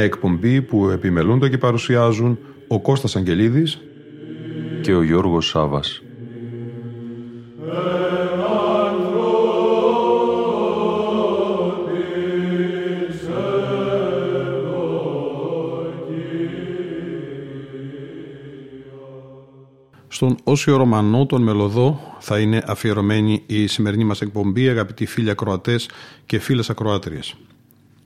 Μια εκπομπή που επιμελούνται και παρουσιάζουν ο Κώστας Αγγελίδης και ο Γιώργος Σάβας. Στον Όσιο Ρωμανό, τον Μελωδό, θα είναι αφιερωμένη η σημερινή μας εκπομπή, αγαπητοί φίλοι ακροατές και φίλες ακροάτριες.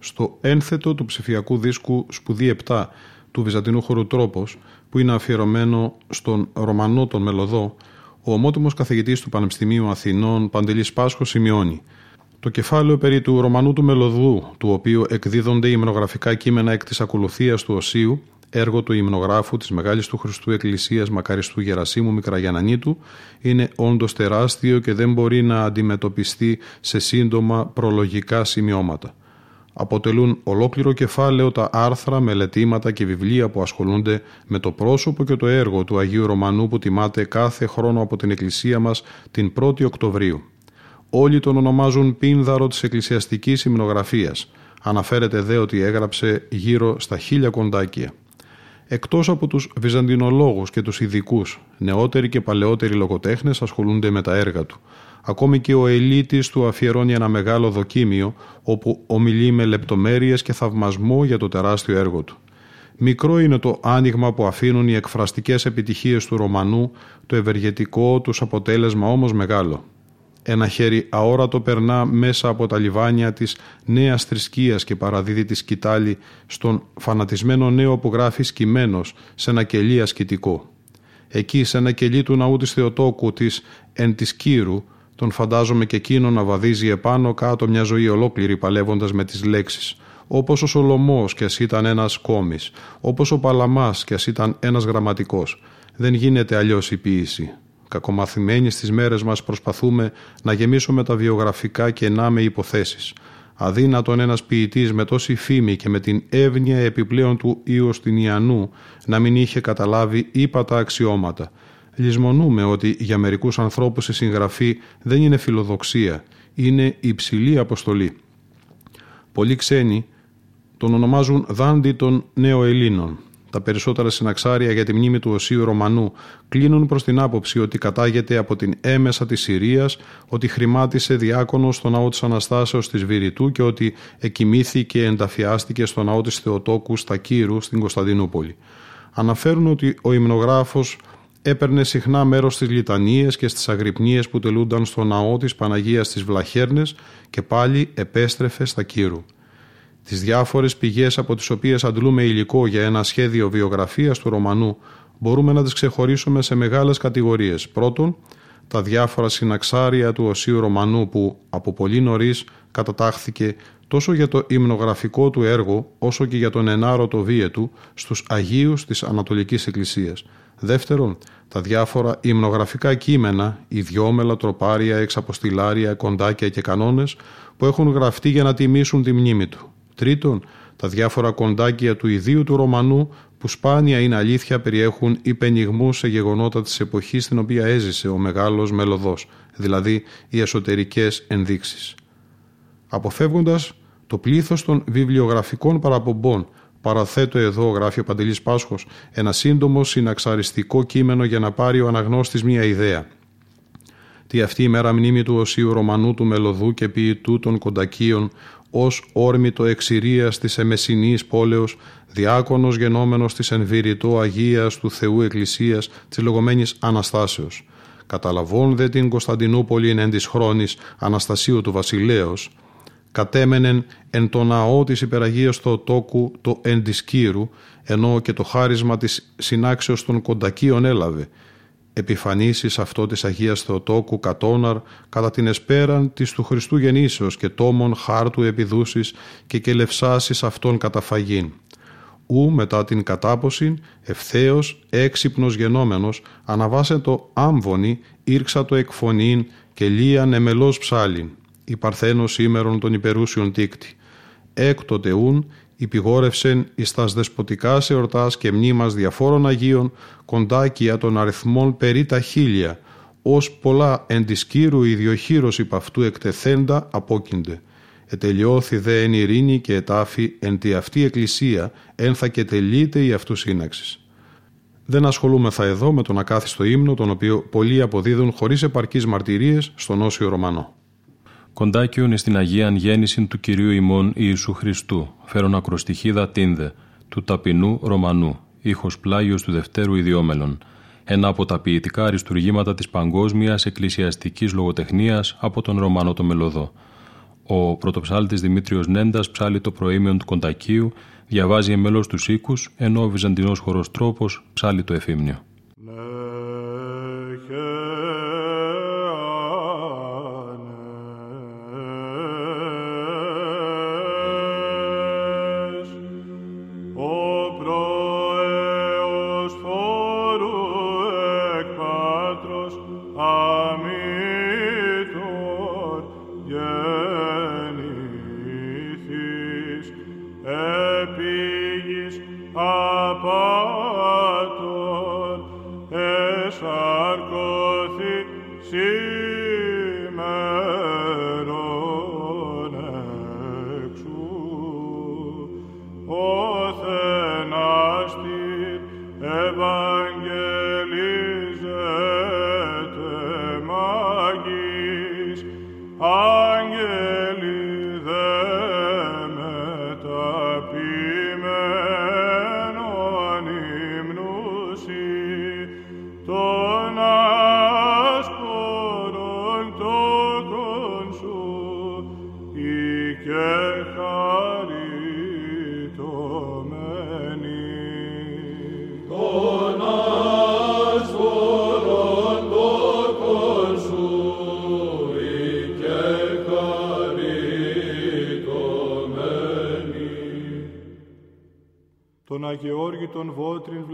Στο ένθετο του ψηφιακού δίσκου «Σπουδή 7» του Βυζαντινού χωρού Τρόπος, που είναι αφιερωμένο στον Ρωμανό τον Μελωδό, ο ομότιμος καθηγητής του Πανεπιστημίου Αθηνών, Παντελής Πάσχος, σημειώνει το κεφάλαιο περί του Ρωμανού του Μελωδού, του οποίου εκδίδονται υμνογραφικά κείμενα εκ της ακολουθίας του Οσίου, έργο του υμνογράφου της Μεγάλης του Χριστού Εκκλησίας Μακαριστού Γερασίμου Μικραγιανανίτου, είναι όντως τεράστιο και δεν μπορεί να αντιμετωπιστεί σε σύντομα προλογικά σημειώματα. Αποτελούν ολόκληρο κεφάλαιο τα άρθρα, μελετήματα και βιβλία που ασχολούνται με το πρόσωπο και το έργο του Αγίου Ρωμανού που τιμάται κάθε χρόνο από την Εκκλησία μας την 1η Οκτωβρίου. Όλοι τον ονομάζουν πίνδαρο της εκκλησιαστικής υμνογραφίας. Αναφέρεται δε ότι έγραψε γύρω στα χίλια κοντάκια. Εκτός από τους βυζαντινολόγους και τους ειδικούς, νεότεροι και παλαιότεροι λογοτέχνες ασχολούνται με τα έργα του. Ακόμη και ο ελίτης του αφιερώνει ένα μεγάλο δοκίμιο όπου ομιλεί με λεπτομέρειες και θαυμασμό για το τεράστιο έργο του. Μικρό είναι το άνοιγμα που αφήνουν οι εκφραστικές επιτυχίες του Ρωμανού, το ευεργετικό τους αποτέλεσμα όμως μεγάλο. Ένα χέρι αόρατο περνά μέσα από τα λιβάνια της νέας θρησκείας και παραδίδει τη σκητάλη στον φανατισμένο νέο που γράφει σκυμμένος σε ένα κελί ασκητικό. Εκεί σε ένα κελί του ναού της Θεοτόκου της εν της Κύρου τον φαντάζομαι και εκείνο να βαδίζει επάνω κάτω μια ζωή ολόκληρη παλεύοντας με τις λέξεις. Όπως ο Σολομός κι ας ήταν ένας κόμις, όπως ο Παλαμάς κι ας ήταν ένας γραμματικός. Δεν γίνεται αλλιώς η ποίηση. Κακομαθημένοι στις μέρες μας προσπαθούμε να γεμίσουμε τα βιογραφικά κενά με υποθέσεις. Αδύνατον ένας ποιητής με τόση φήμη και με την εύνοια επιπλέον του Ιωστινιανού να μην είχε καταλάβει ύπατα αξιώματα – λησμονούμε ότι για μερικούς ανθρώπους η συγγραφή δεν είναι φιλοδοξία, είναι υψηλή αποστολή. Πολλοί ξένοι τον ονομάζουν δάντη των νέοελλήνων. Τα περισσότερα συναξάρια για τη μνήμη του Οσίου Ρωμανού κλείνουν προς την άποψη ότι κατάγεται από την έμεσα της Συρίας, ότι χρημάτισε διάκονος στο ναό της Αναστάσεως της Βηρητού και ότι εκοιμήθηκε και ενταφιάστηκε στο ναό της Θεοτόκου στα Κύρου στην Κωνσταντινούπολη. Αναφέρουν ότι ο υμνογράφος έπαιρνε συχνά μέρος στις λιτανίες και στις αγρυπνίες που τελούνταν στο ναό της Παναγίας στι Βλαχέρνες και πάλι επέστρεφε στα Κύρου. Τις διάφορες πηγές από τις οποίες αντλούμε υλικό για ένα σχέδιο βιογραφίας του Ρωμανού μπορούμε να τις ξεχωρίσουμε σε μεγάλες κατηγορίες. Πρώτον, τα διάφορα συναξάρια του Οσίου Ρωμανού που από πολύ νωρίς κατατάχθηκε τόσο για το υμνογραφικό του έργο όσο και για τον ενάρωτο βίαιο του στους Αγίους της Ανατολικής Εκκλησίας. Δεύτερον, τα διάφορα υμνογραφικά κείμενα, ιδιόμελα, τροπάρια, εξαποστηλάρια, κοντάκια και κανόνες που έχουν γραφτεί για να τιμήσουν τη μνήμη του. Τρίτον, τα διάφορα κοντάκια του ιδίου του Ρωμανού που σπάνια είναι αλήθεια περιέχουν υπενιγμούς σε γεγονότα της εποχής στην οποία έζησε ο μεγάλος μελωδός, δηλαδή οι εσωτερικές ενδείξεις. Αποφεύγοντας το πλήθος των βιβλιογραφικών παραπομπών Παραθέτω εδώ, γράφει ο Παντελής Πάσχος, ένα σύντομο συναξαριστικό κείμενο για να πάρει ο αναγνώστης μία ιδέα. Τι αυτή η μέρα μνήμη του Οσίου Ρωμανού του Μελωδού και ποιητού των Κοντακίων ως όρμητο εξηρίας της εμεσινής πόλεως, διάκονος γενόμενος της ενβηρητό Αγίας του Θεού Εκκλησίας της λεγόμενης Αναστάσεως. Καταλαβών δε την Κωνσταντινούπολη εν της χρόνης Αναστασίου του Βασιλέως, κατέμενεν εν το ναό της υπεραγίας του τόκου το εν ενώ και το χάρισμα της συνάξεως των κοντακίων έλαβε. Επιφανίσεις αυτό της Αγίας Θεοτόκου κατόναρ κατά την εσπέραν της του Χριστού γεννήσεως και τόμων χάρτου επιδούσεις και κελευσάσεις αυτών καταφαγήν. Ου μετά την κατάποση, ευθέως έξυπνος γενόμενος, αναβάσε το άμβονη, ήρξα το εκφωνήν και λίαν εμελός ψάλιν, η παρθένος σήμερον των υπερούσιων τίκτη. Έκτοτε ούν, υπηγόρευσεν εις τας δεσποτικάς εορτάς και μνήμας διαφόρων Αγίων κοντάκια των αριθμών περί τα χίλια, ως πολλά εν της κύρου ιδιοχείρος υπ' αυτού εκτεθέντα απόκεινται. Ετελειώθη δε εν ειρήνη και ετάφη εν τη αυτή εκκλησία ένθα και τελείται η αυτού σύναξης. Δεν ασχολούμεθα εδώ με τον ακάθιστο ύμνο, τον οποίο πολλοί αποδίδουν χωρίς επαρκείς μαρτυρίες στον Όσιο Ρωμανό. Κοντάκιον εις την Αγίαν γέννηση του Κυρίου ημών Ιησού Χριστού, φέρον ακροστοιχίδα τίνδε, του ταπεινού Ρωμανού, ήχος πλάγιος του Δευτέρου Ιδιόμελων, ένα από τα ποιητικά αριστουργήματα της παγκόσμιας εκκλησιαστικής λογοτεχνίας από τον Ρωμανό το Μελωδό. Ο πρωτοψάλτης Δημήτριος Νέντας ψάλει το προήμιον του Κοντακίου, διαβάζει εμέλος τους οίκους, ενώ ο βυζαντινός χορός τρόπος ψάλει το εφήμνιο.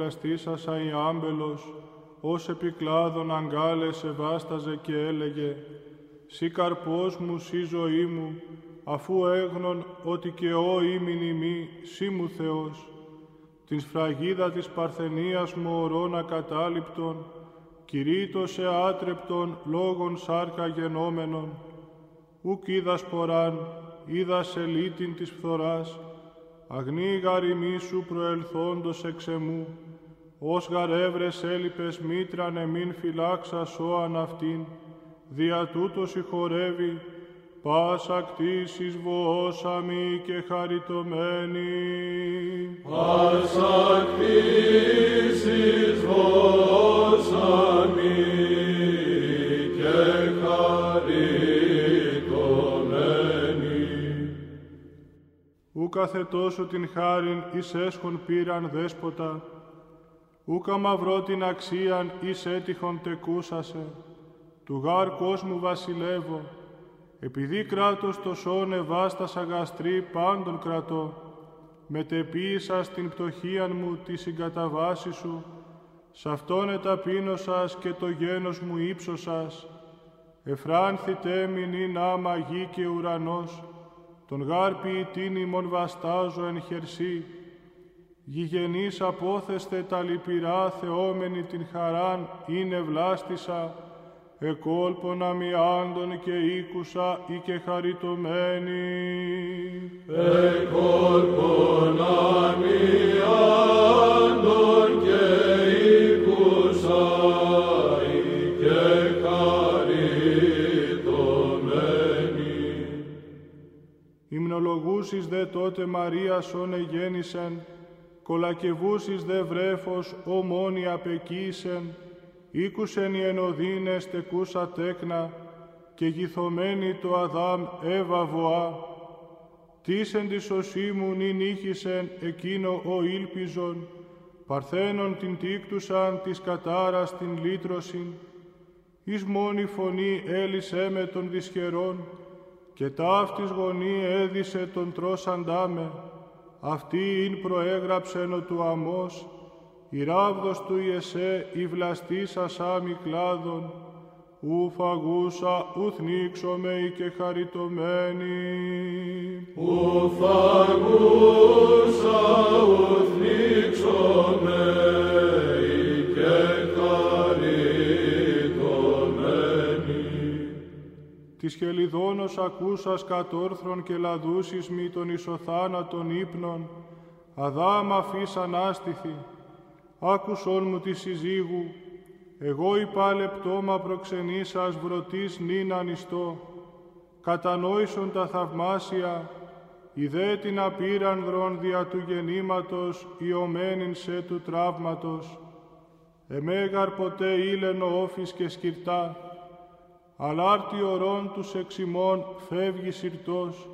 Στήσασα η άμπελος, ως επικλάδων αγκάλες εβάσταζε και έλεγε «Σύ καρπός μου, σύ ζωή μου, αφού έγνων ότι και ο ήμιν ημί, σύ μου Θεός, την σφραγίδα της παρθενίας μου ορών ακατάληπτων, κηρύττω σε άτρεπτον λόγων σάρκα γενόμενων, ουκ είδα σποράν, είδα σελίτην της φθοράς, αγνή γαριμί σου προελθόντος εξεμού, ως γαρεύρες έλειπες μήτραν εμήν φυλάξα σώαν αυτήν, δια τούτος συγχωρεύει, πάσα κτήσεις βοώσαμι και χαριτωμένη. Πάσα κτήσεις βοώσαμι κάθε τόσο την χάριν εις έσχον πήραν δέσποτα, ούκα μαυρό την αξίαν εις έτυχον τεκούσασε, του γάρ κόσμου βασιλεύω, επειδή κράτος το σώνε βάστας αγαστρή πάντων κρατώ, μετεποίησα στην πτωχίαν μου τη συγκαταβάση σου, σ' αυτόν εταπείνωσας και το γένος μου ύψωσας, εφράνθη τέμιν άμα γη και ουρανός, τον γάρ ποιητήν ημον βαστάζω εν χερσί, γηγενής απόθεστε τα λυπηρά θεόμενη την χαράν είναι βλάστησα, εκόλπονα άντων και οίκουσα ή και χαριτωμένη. Εκόλπονα Υμνολογούσεις δε τότε Μαρίας όνε γέννησεν, κολακευούσεις δε βρέφος ομόνι απεκίσεν, ήκουσεν οι ενοδίνες τεκούσα τέκνα, και γυθωμένη το Αδάμ Εύα βοά, τίσεν τη σωσή μου νυν ήχησεν εκείνο ο ήλπιζον, παρθένων την τίκτουσαν της κατάρας την λύτρωσιν, εις μόνη φωνή έλυσέ με των δυσχερών, και ταύτης γωνή έδισε τον τρώσαντά με, αυτή ειν προέγραψεν ο του αμός, η ράβδος του Ιεσέ η βλαστής ασάμι κλάδων, ου φαγούσα ουθ νίξομαι και χαριτωμένη. Ου φαγούσα ουθ Της χελιδόνος ακούσας κατόρθρον και λαδούσεις μη των ισοθάνατων ύπνων, αδάμα αφής ανάστηθη, άκουσον μου τη συζύγου, εγώ υπάλε πτώμα προξενήσας βρωτής νυν ανιστό, κατανόησον τα θαυμάσια, ιδέ την απείρανδρον δια του γεννήματος ιωμένην σε του τραύματος, εμέγαρ ποτέ ήλενο όφης και σκυρτά, αλάρτη ορών τους εξημών φεύγει συρτός,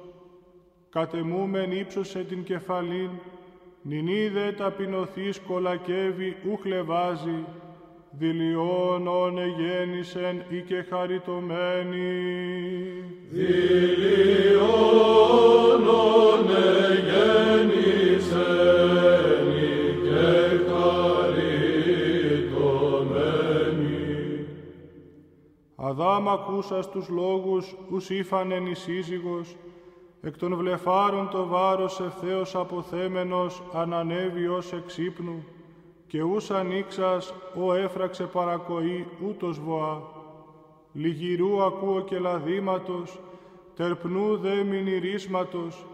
κατεμούμεν ύψωσε την κεφαλήν, νυνίδε ταπεινωθείς κολακεύει ου χλεβάζει, δηλιώνων εγέννησεν ή και χαριτωμένη. Δηλιώνων εγέννησεν Αδάμ ακούσας τους λόγους ους ήφανεν η σύζυγος, εκ των βλεφάρων το βάρος ευθέως αποθέμενος ανανέβη ως εξύπνου, και ούς ανοίξας, ο έφραξε παρακοή ούτως βοά. Λιγυρού ακούω και λαδήματος, τερπνού δε μηνυρίσματος,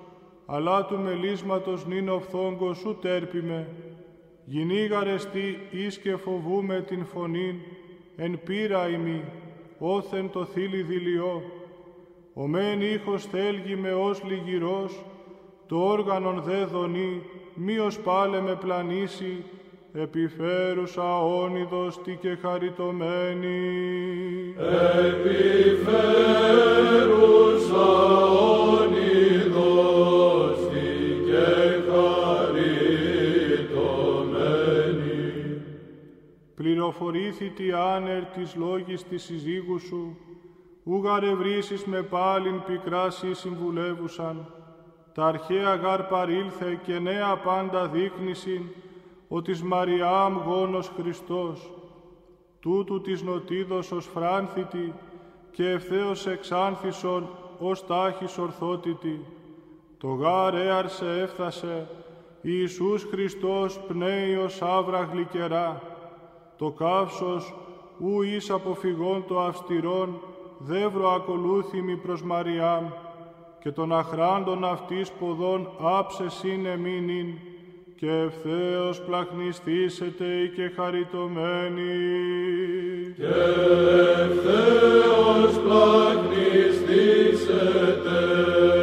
αλλά του μελίσματος νυν οφθόγκος ου τέρπιμε. Γινήγαρεστη εις και φοβούμε την φωνήν, εν πείρα ημί, όθεν το θύλι δηλιό. Ο μεν ήχος θέλγει με ως λιγυρός, το όργανον δε δονεί, μη ως πάλε με πλανήσει, επιφέρουσα όνειδος τι και χαριτωμένη. Επιφέρουσα Πληροφορήθη τι άνερ της λόγης της συζύγου σου, ου γαρευρίσεις με πάλιν πικράσι συμβουλεύουσαν, τα αρχαία γαρ παρήλθε και νέα πάντα δείχνησιν, ότι Μαριάμ γόνος Χριστός, τούτου της νοτίδος ως φράνθητη και ευθέως εξάνθησον ως τάχης ορθότητη. Το γάρ έαρσε έφθασε, Ιησούς Χριστός πνέει ως άβρα γλυκερά. Το καύσος ου εις αποφυγών το αυστηρών, δεύρο ακολούθημη προς Μαριάμ, και των αχράντων αυτής ποδών άψε είναι μήνυν, και ευθέως πλαχνιστήσετε και χαριτωμένοι. Και ευθέως πλαχνιστήσετε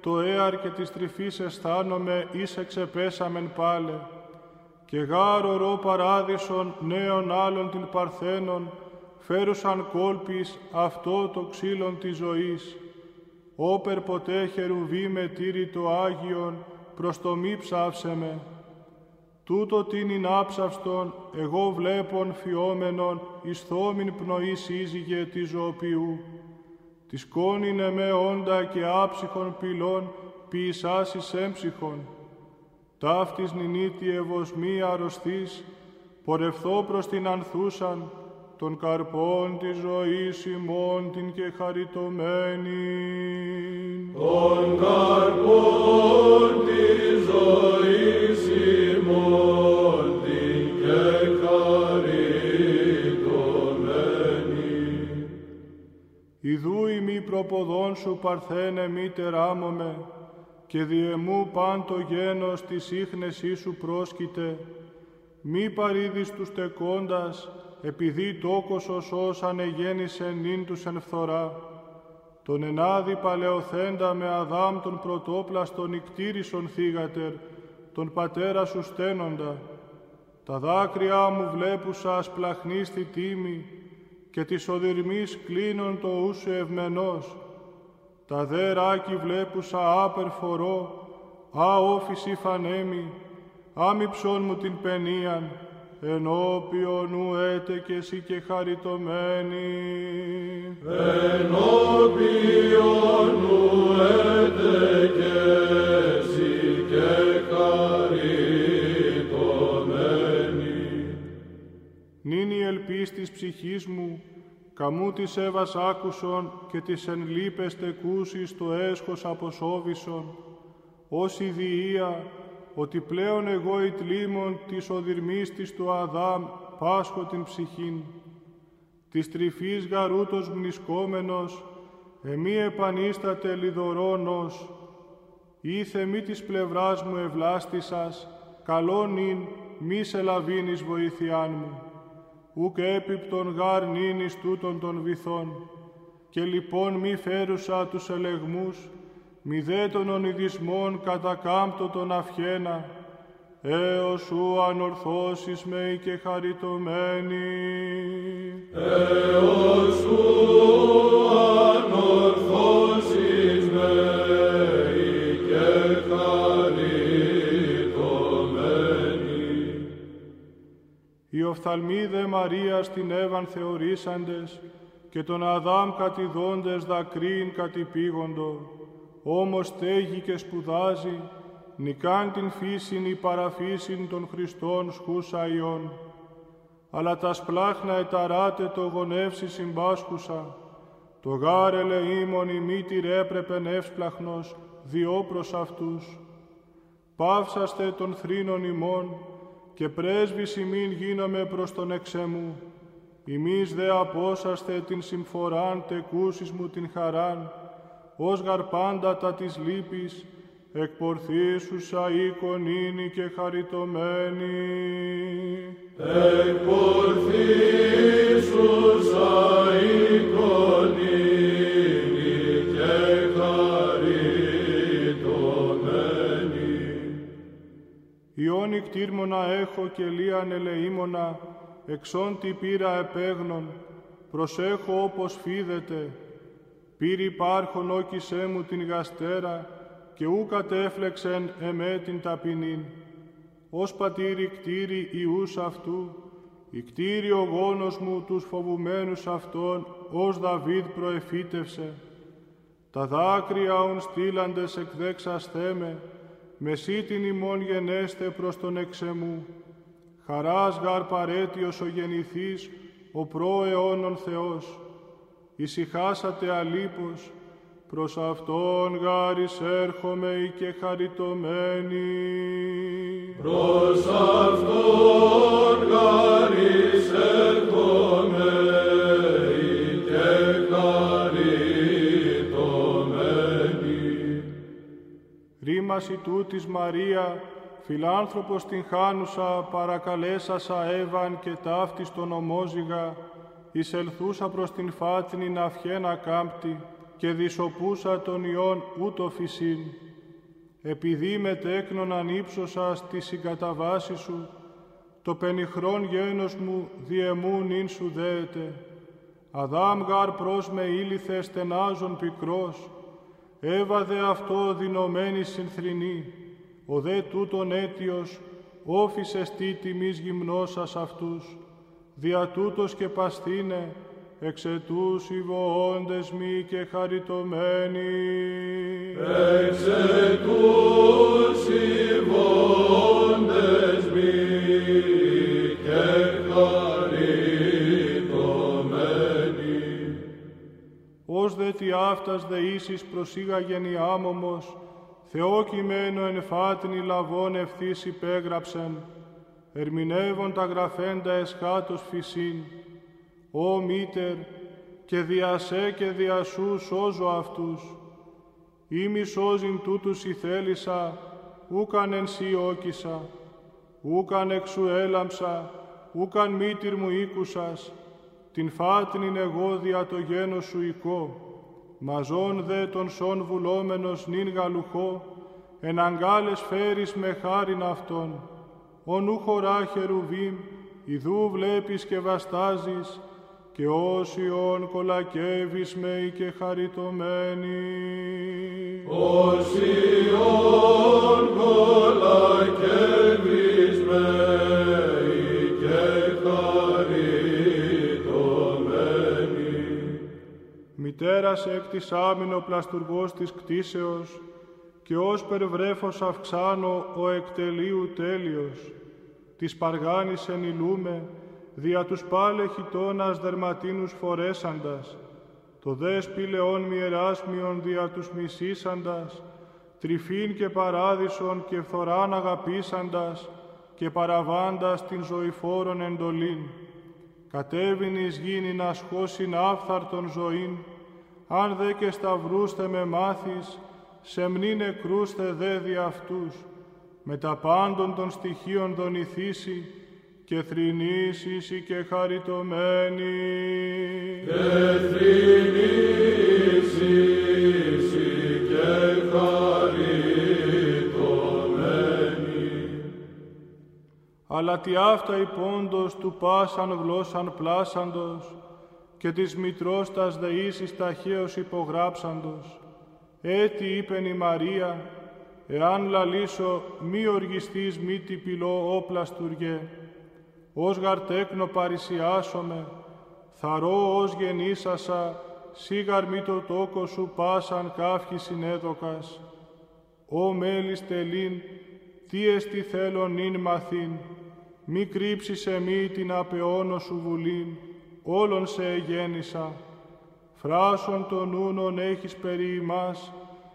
το έαρ και της τρυφής αισθάνομαι, εις εξεπέσαμεν πάλε, και γάρο ρο παράδεισον νέων άλλων την παρθένων, φέρουσαν κόλπης αυτό το ξύλον της ζωής. Όπερ ποτέ χερουβί με τύρι το Άγιον, προς το μη ψάψε με. Τούτο την ειν άψαυστον, εγώ βλέπον φιόμενον, εις θόμην πνοής σύζυγε της ζωοποιού. Της κόνινε με όντα και άψυχον πυλών, ποιησάσεις έμψυχον. Ταύτης νηνίτη ευωσμή αρρωστής, πορευθώ προς την ανθούσαν, των καρπών της ζωής ημών την και χαριτωμένη. Των καρπών της ζωής ημών την και χαριτωμένη. Ιδού ημί προποδόν σου παρθένε μη τεράμομαι, και διεμού παν το γένος της ίχνεσής σου πρόσκειται, μη παρήδεις τους στεκόντας, επειδή τόκος ως ανεγέννησε νυν τους εν φθορά, τον ενάδη παλαιοθέντα με Αδάμ τον πρωτόπλαστον νικτήρισον θύγατερ, τον πατέρα σου στένοντα. Τα δάκρυά μου βλέπουσας ασπλαχνή στη τίμη, και της οδυρμής κλείνων το ούσου ευμενός. Τα δεράκι βλέπουσα άπερφορό, α όφηση φανέμι, άμυψον μου την πενίαν, ενώπιον ου έτε και εσύ και χαριτωμένη. Ενώπιον ου έτε και Νυν η ελπίς της ψυχής μου, καμού της έβας άκουσον και της εν λείπες τεκούσεις το έσχος αποσόβησον, ως ιδιία ότι πλέον εγώ η τλίμων της οδυρμής της του Αδάμ πάσχω την ψυχήν. Της τρυφής γαρούτος μνησκόμενος, εμή επανίσταται λιδωρώνος, ήθε μη της πλευράς μου ευλάστησας, καλόν ειν μη σε λαβίνεις βοήθειάν μου. Ουκ έπιπτον γάρ νίνης τούτων των βυθών, και λοιπόν μη φέρουσα τους ελεγμούς, μη δε των ονειδισμών κατακάμπτω τον αυχένα, έως σου ανορθώσεις με και χαριτωμένη. Έως σου οφθαλμοί δε Μαρίας την Εύαν θεωρήσαντες και τον Αδάμ κατηδόντες δακρύν κατηπήγοντο, όμως στέγει και σπουδάζει, νικάν την φύσιν ή παραφύσιν των Χριστών σχούσα ιών. Αλλά τα σπλάχνα εταράτε το γονεύσει συμπάσχουσα, το γάρ ελεήμων η μήτηρ έπρεπεν εύσπλαχνος, διό προς αυτούς. Παύσαστε των θρήνων ημών, και πρέσβης ημίν γίνομαι προς τον εξέμου. Ημείς δε απόσαστε την συμφοράν τεκούσεις μου την χαράν, ως γαρπάντα τα της λύπης, εκπορθήσουσα εικονίνη και χαριτωμένη. Εκπορθήσουσα εικονίνη Ιόνι κτήρμονα έχω και λίαν ελεήμονα, εξών τι πήρα επέγνων, προσέχω όπως φίδεται, πήρη υπάρχον όκισέ μου την γαστέρα, και ου κατέφλεξεν εμέ την ταπεινήν. Ως πατήρι κτήρι ιούς αυτού, η κτήρι ο γόνος μου τους φοβουμένους αυτών, ως Δαβίδ προεφήτευσε. Τα δάκρυα ον στείλαντες εκδέξαστέ με, μεσή την ημών γενέστε προς τον εξεμού. Χαράς γαρ παρέτιος ο γεννηθής, ο προαιώνων Θεός. Ησυχάσατε αλίπως, προς Αυτόν γάρις έρχομαι και χαριτωμένη. Προς Αυτόν γάρις Ρήμαση τούτης Μαρία, φιλάνθρωπος την χάνουσα, παρακαλέσασα Εύαν και ταύτης τον ομόζυγα, εισελθούσα προς την φάτνη να φιένα κάμπτη, και δισοπούσα τον ιόν ούτω φυσίν. Επειδή μετέκνον ανύψωσα στη συγκαταβάση σου, το πενιχρόν γένος μου διεμούν νυν σου δέεται. Αδάμ γαρ προς με ήλιθε στενάζων πικρός, έβαδε αυτό δυνωμένη συνθρηνή, ο δε τούτον αίτιος, όφησες τι τιμής γυμνώσας αυτούς, δια τούτος και παστήνε, εξ ετούς ηβοόντες μη και χαριτωμένοι. Εξ ετούς ηβοόντες μη Ως δε τι αυτάς δε ίσης προσήγαγεν η άμωμος, Θεό κειμένο εν φάτνη λαβών ευθύς υπέγραψεν, ερμηνεύον τα γραφέντα εσχάτως φυσίν, «Ω Μήτερ, και διασέ και διασού σώζω αυτούς. Ήμι σώζειν τούτους η θέλησα, ούκαν εν σύ όκησα, ούκαν εξου έλαμψα, ούκαν μήτυρ μου ήκουσας, την φάτνην εγώ δια το γένος σου οικό, μαζόν δε τον σον βουλόμενος νυν γαλουχό, εν αγκάλες φέρεις με χάριν αυτόν, ο νου χωρά χερουβίμ, ιδού βλέπεις και βαστάζεις, και όσιον κολακεύεις με και χαριτωμένη. Όσιον κολακεύεις Μητέρας έκτης άμυνο πλαστουργός της κτίσεως, και ως περβρέφος αυξάνω ο εκτελείου τέλειος, της παργάνης ενηλούμε, δια τους πάλε χιτώνας δερματίνους φορέσαντας, το δε σπηλαιών μοιεράσμιον δια τους μισήσαντας, τρυφήν και παράδεισον και φθοράν αγαπήσαντας και παραβάντας την ζωηφόρον εντολήν. Κατέβην εις γίνει να σχώσιν άφθαρτον ζωήν, αν δε και σταυρούστε με μάθεις, σε μνή νεκρούστε δε δι' αυτούς, με τα πάντων των στοιχείων δονηθήσει, και θρηνήσεις και χαριτωμένης. Και θρηνήσεις και χαριτωμένης. Αλλά τι αυτά η πόντος του πάσαν γλώσσαν πλάσαντος, και της μητρός τας δεήσεις ταχαίως υπογράψαντος. Έτσι είπεν η Μαρία, εάν λαλήσω μη οργιστείς μη τυπηλό όπλα στουργέ, ως γαρτέκνο παρησιάσομαι, θαρώ ως γεννήσασα, σίγαρ μη το τόκο σου πάσαν κάφχη συνέδοκας. Ω μέλης τελήν, τι εστι θέλω νυν μαθήν, μη κρύψεις σε μη την απεώνω σου βουλήν, όλων σε εγέννησα. Φράσον των ούνων έχεις περί ημάς,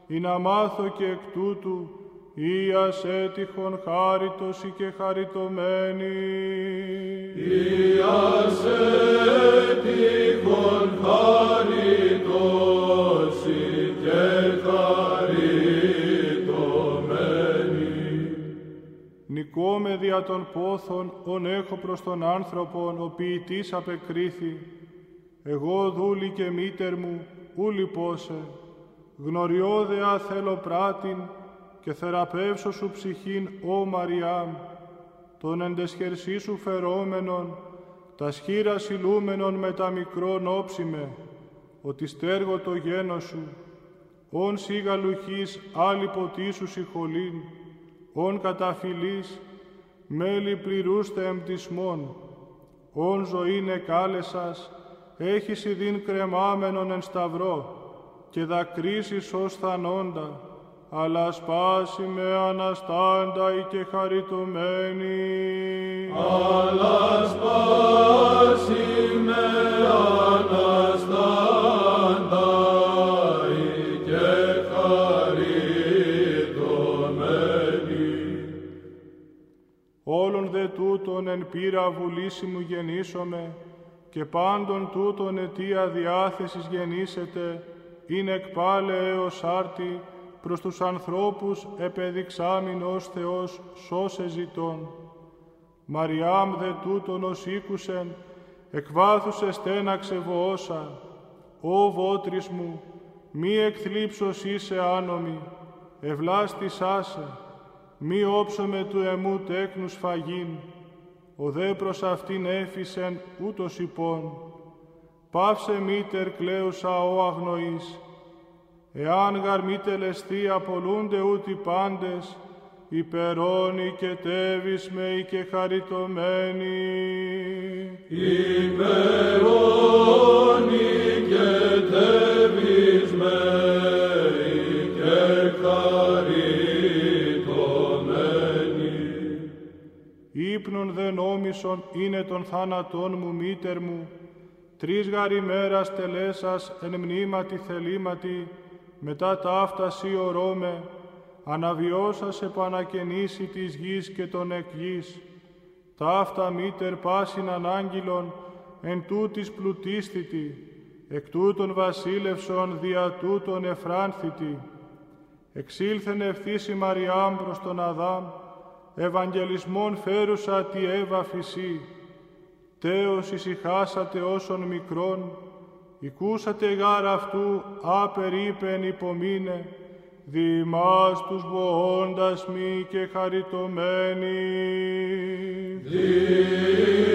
ή να μάθω και εκ τούτου, Ίας έτυχον χάριτος και χαριτωμένη. Ίας έτυχον χάριτος Νικόμε δια των πόθων, ον έχω προς τον άνθρωπον, ο ποιητής απεκρίθη. Εγώ δούλη και μήτερ μου, ου λυπώσε. Γνωριώδεα θέλω πράτην, και θεραπεύσω σου ψυχήν, ω Μαριάμ, τον εντεσχερσί σου φερόμενον, τα σχήρα συλλούμενον με τα μικρόν όψιμε, ότι στέργω το γένος σου, όν σίγα λουχής άλλη ποτίσου συχολήν, όν καταφυλής, μέλη πληρούστε εμπτισμόν, όν ζωήν εκάλεσας, έχεις ειδήν κρεμάμενον εν σταυρό, και δακρύσεις ως θανόντα, αλλά σπάσει με αναστάντα και χαριτωμένη. Αλλά σπάσει με αναστάντα δε τούτων εν πείρα βουλήσιμου γεννήσομαι και πάντων τούτων αιτία διάθεσης γεννήσετε, είναι εκπάλε έως άρτη, προς τους ανθρώπους επεδειξάμιν ως Θεός σώσε ζητών. Μαριάμ δε τούτον ως ήκουσεν, εκβάθους εστέναξε βοώσα, «Ω βότρις μου, μη εκθλίψος είσαι άνομη, ευλάστης άσε, μη όψομαι του εμού τέκνους φαγήν, ο δε προς αυτήν έφυσεν ούτως υπόν. Πάυσε μήτερ κλαίουσα ο αγνοής, Εάν γαρ μη τελεστεί απολούνται ούτι πάντες, υπερώνει και τέβεις με και χαριτωμένη. Υπερώνει Ήπνον δε νόμισον είναι των θάνατών μου μήτερ μου, τρεις γαρ ημέρας τελέσας εν μνήματι θελήματι, μετά ταύταση ορώμε, αναβιώσας σε πανακαινήσει της γης και των εκγής, ταύτα μήτερ πάσιν ανάγγυλων, εν τούτης πλουτίσθητη, εκ τούτων βασίλευσον δια τούτων εφράνθητη. Εξήλθεν ευθύς η Μαριάμ προς τον Αδάμ, ευαγγελισμόν φέρουσα τη Εύα φυσή, τέος ησυχάσατε όσων μικρών, Οικούσατε γάρ αυτού άπερίπεν υπομείνε, δημάς τους βοώντας μη και χαριτωμένοι. Δημάς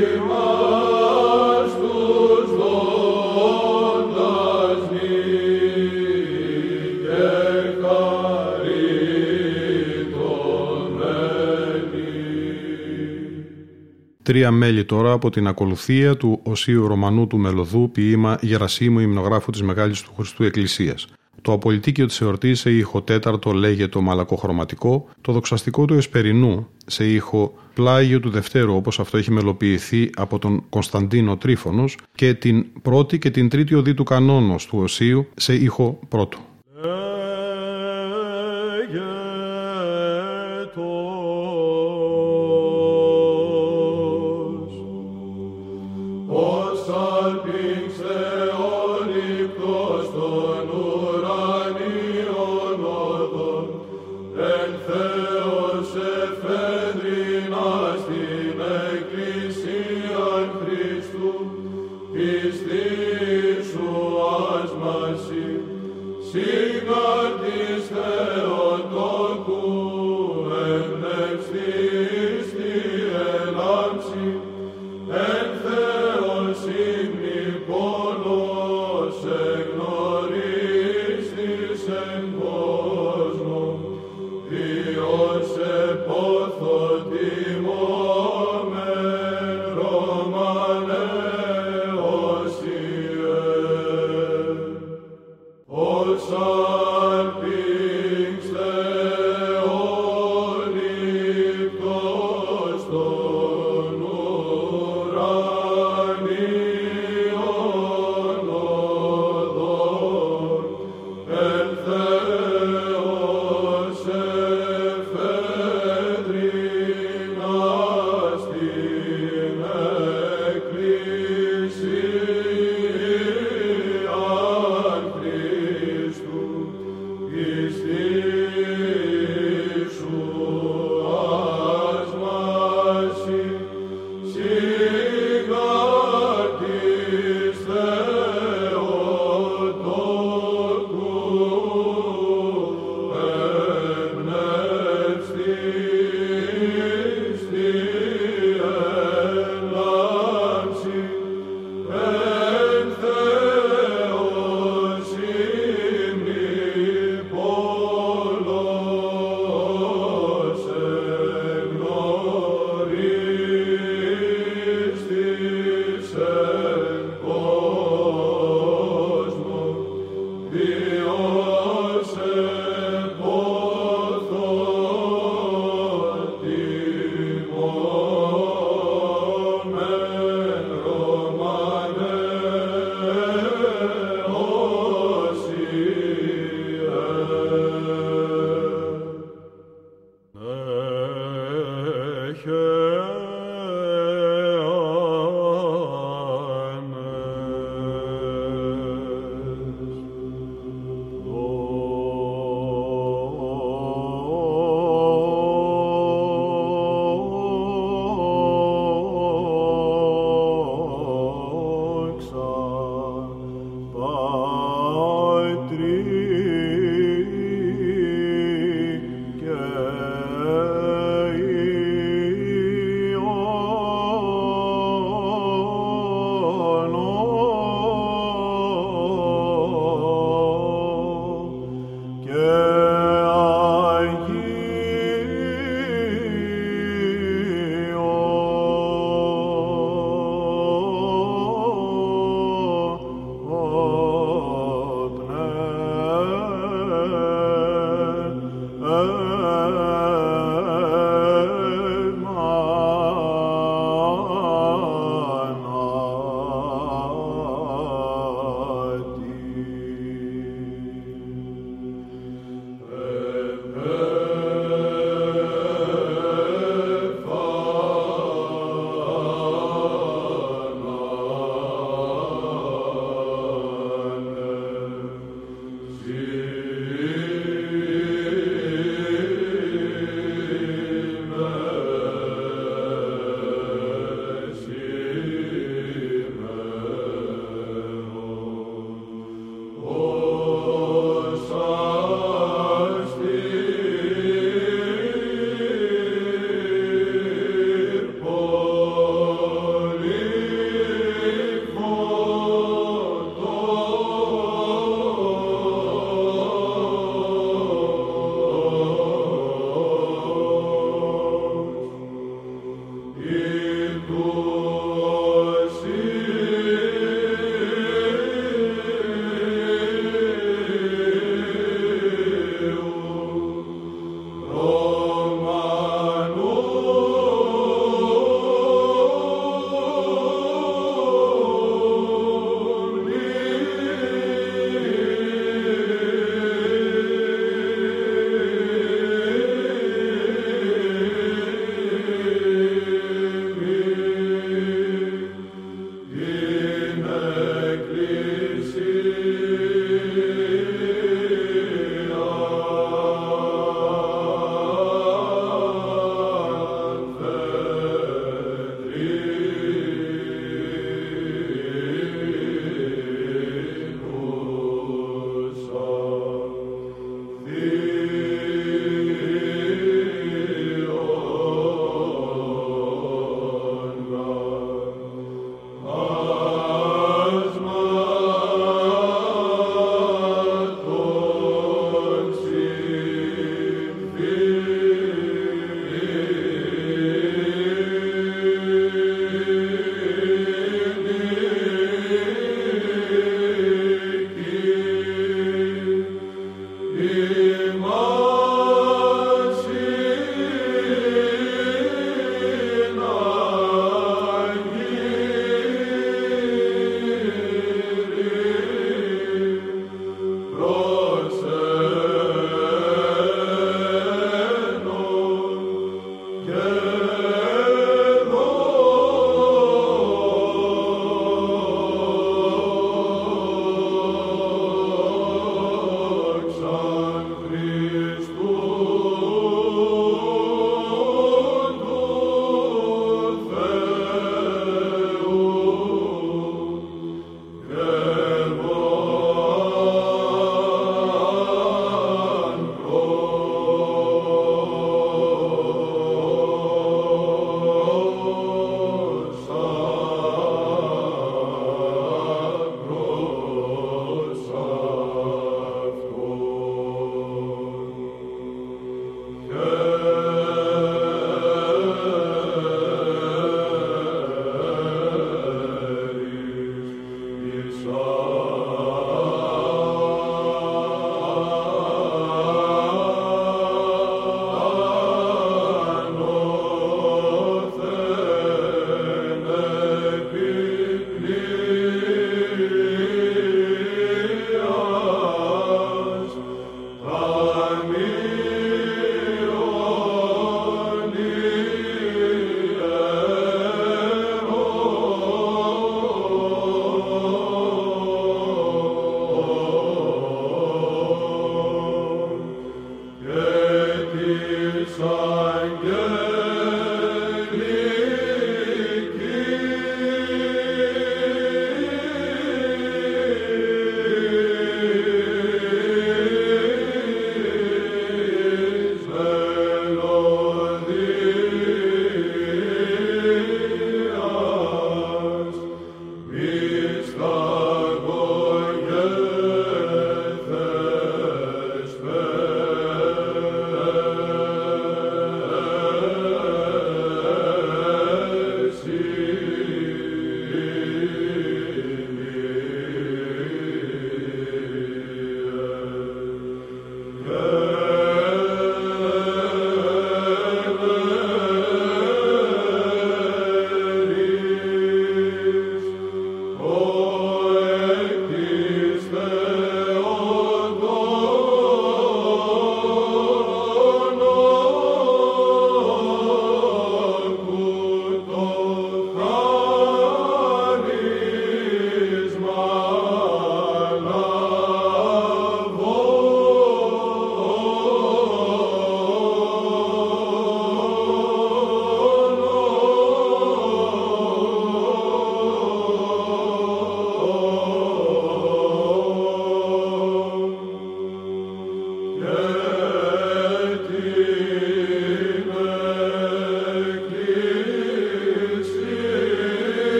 Τρία μέλη τώρα από την ακολουθία του Οσίου Ρωμανού του Μελωδού ποίημα Γερασίμου υμνογράφου της Μεγάλης του Χριστού Εκκλησίας. Το απολυτίκιο της εορτής σε ήχο τέταρτο λέγεται το μαλακοχρωματικό, το δοξαστικό του Εσπερινού σε ήχο πλάγιο του Δευτέρου όπως αυτό έχει μελοποιηθεί από τον Κωνσταντίνο Τρίφωνος και την πρώτη και την τρίτη οδή του κανόνος του Οσίου σε ήχο πρώτο.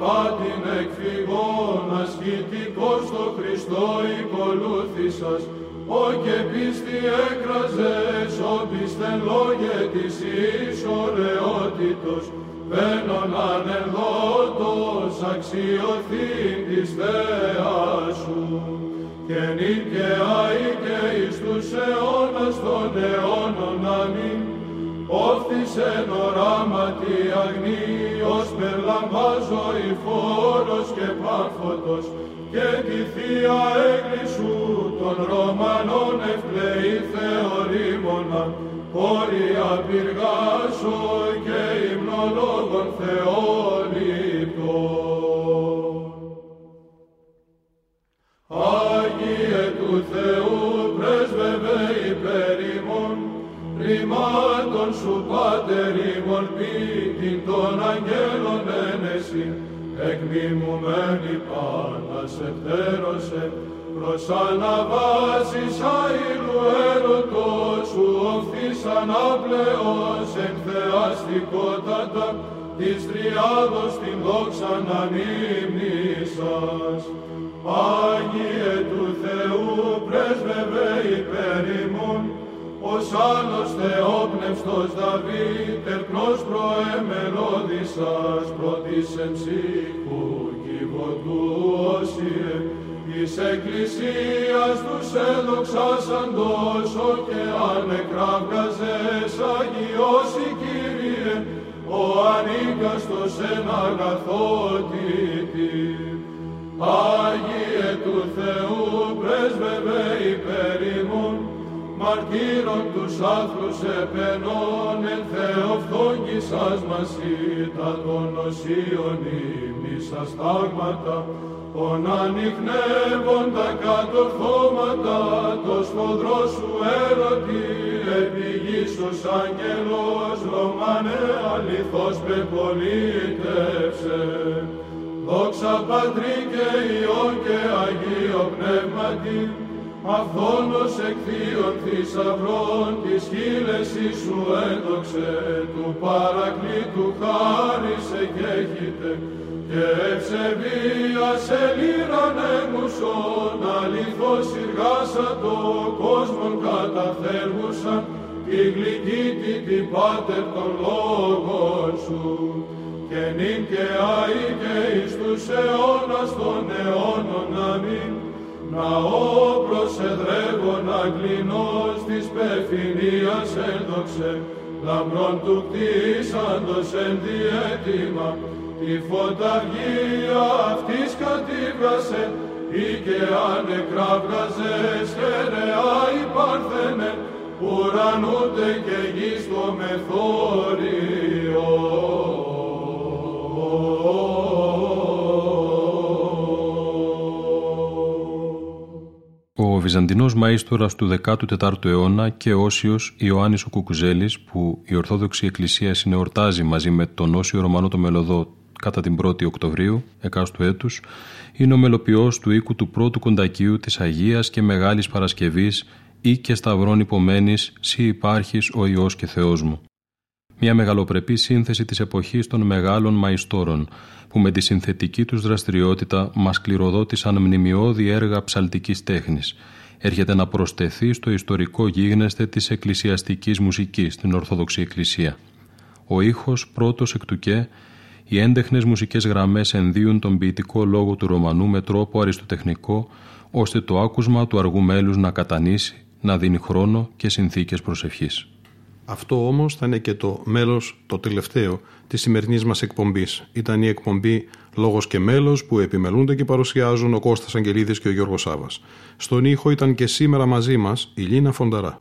Απάτην εκφυγών, ασκητικός το Χριστό οικολούθησας, ο και πίστη έκραζες, ο πίστεν λόγε της ίσορεότητος, Βαίνον ανεδότος αξιωθήν της θέας σου, και νυν και άη και εις τους αιώνας των αιώνων αμήν, όφθησεν οράματι αγνή, ως περλαμβάζω η φόρος και πάφωτος, και τη Θεία Έγκλησου των Ρωμανών ευπλεή θεωρήμονα, όρια πυργάσω και υμνολόγων θεόληπτων. Ρημάτων σου πάτερ ημών πίτην των αγγέλων ένεση, εκμιμουμένη πάντα σε πτέρωσε, προς αναβάσεις αήλου έρωτος σου οφθείς ανάπλεος εν θεαστικότατα της τριάδος την δόξα να σας. Άγιε του Θεού πρέσβευε υπέρ ημών, ως άλλος θεόπνευστος Δαβίδ, τερπνός προεμελώδησας, πρώτης εμψύχου κυβωτού όσιε, της Εκκλησίας τους έδοξασαντος, ο και ανεκράβγαζες Αγιός η Κύριε, ο ανίκαστος εν αγαθότητη. Άγιε του Θεού πρέσβευε υπέρ ημών, μαρτύρων τους άθλους επενών, εν Θεοφθόγγισας μας τα των οσίων ύμνησας τάγματα, ον ανοιχνεύοντα κατορθώματα, το σφοδρό σου έρωτη, επιγήσος αγγελός, Ρωμανέ αληθώς πεπολίτευσε. Δόξα Πατρί και Υιό και Αγίο Πνεύματι, αυθόνος εκ θείων θησαυρών της χείλεσης σου έδοξε, του παρακλήτου χάρισε και έχετε, και ευσεβία σε λύραν έμουσον, αληθώς το κόσμον καταθέρμουσαν, τη γλυκύτη την πάτερ των λόγων σου. Και νυν και αεί και εις τους αιώνας των αιώνων αμήν, ναό προσεδρεύων αγκλινός της πεφυνίας έδοξε, λαμπρών του κτίσαντος εν διέτοιμα, τη φωταργία αυτής κατήβρασε, ή και ανεκράβγαζε σχερεά η Παρθένε, ουρανούτε και γη στο μεθόριο. Βυζαντινός μαΐστορας του 14ου αιώνα και όσιος Ιωάννης ο Κουκουζέλης που η Ορθόδοξη Εκκλησία συνεορτάζει μαζί με τον Όσιο Ρωμανό το Μελωδό κατά την 1η Οκτωβρίου εκάστου έτους είναι ο μελοποιός του οίκου του πρώτου κοντακίου της Αγίας και Μεγάλης Παρασκευής ή και σταυρών υπομένης «Σύ υπάρχεις ο Υιός και Θεός μου». Μια μεγαλοπρεπή σύνθεση της εποχής των μεγάλων μαϊστόρων που με τη συνθετική τους δραστηριότητα μας κληροδότησαν μνημειώδη έργα ψαλτικής τέχνης. Έρχεται να προστεθεί στο ιστορικό γίγνεσθε της εκκλησιαστικής μουσικής στην Ορθόδοξη Εκκλησία. Ο ήχος πρώτος εκ του και, οι έντεχνες μουσικές γραμμές ενδύουν τον ποιητικό λόγο του Ρωμανού με τρόπο αριστοτεχνικό, ώστε το άκουσμα του αργού μέλους να κατανήσει, να δίνει χρόνο και συνθήκες προσευχής. Αυτό όμως θα είναι και το μέλος, το τελευταίο, της σημερινής μας εκπομπής. Ήταν η εκπομπή «Λόγος και μέλος» που επιμελούνται και παρουσιάζουν ο Κώστας Αγγελίδης και ο Γιώργος Σάβας. Στον ήχο ήταν και σήμερα μαζί μας η Λίνα Φονταρά.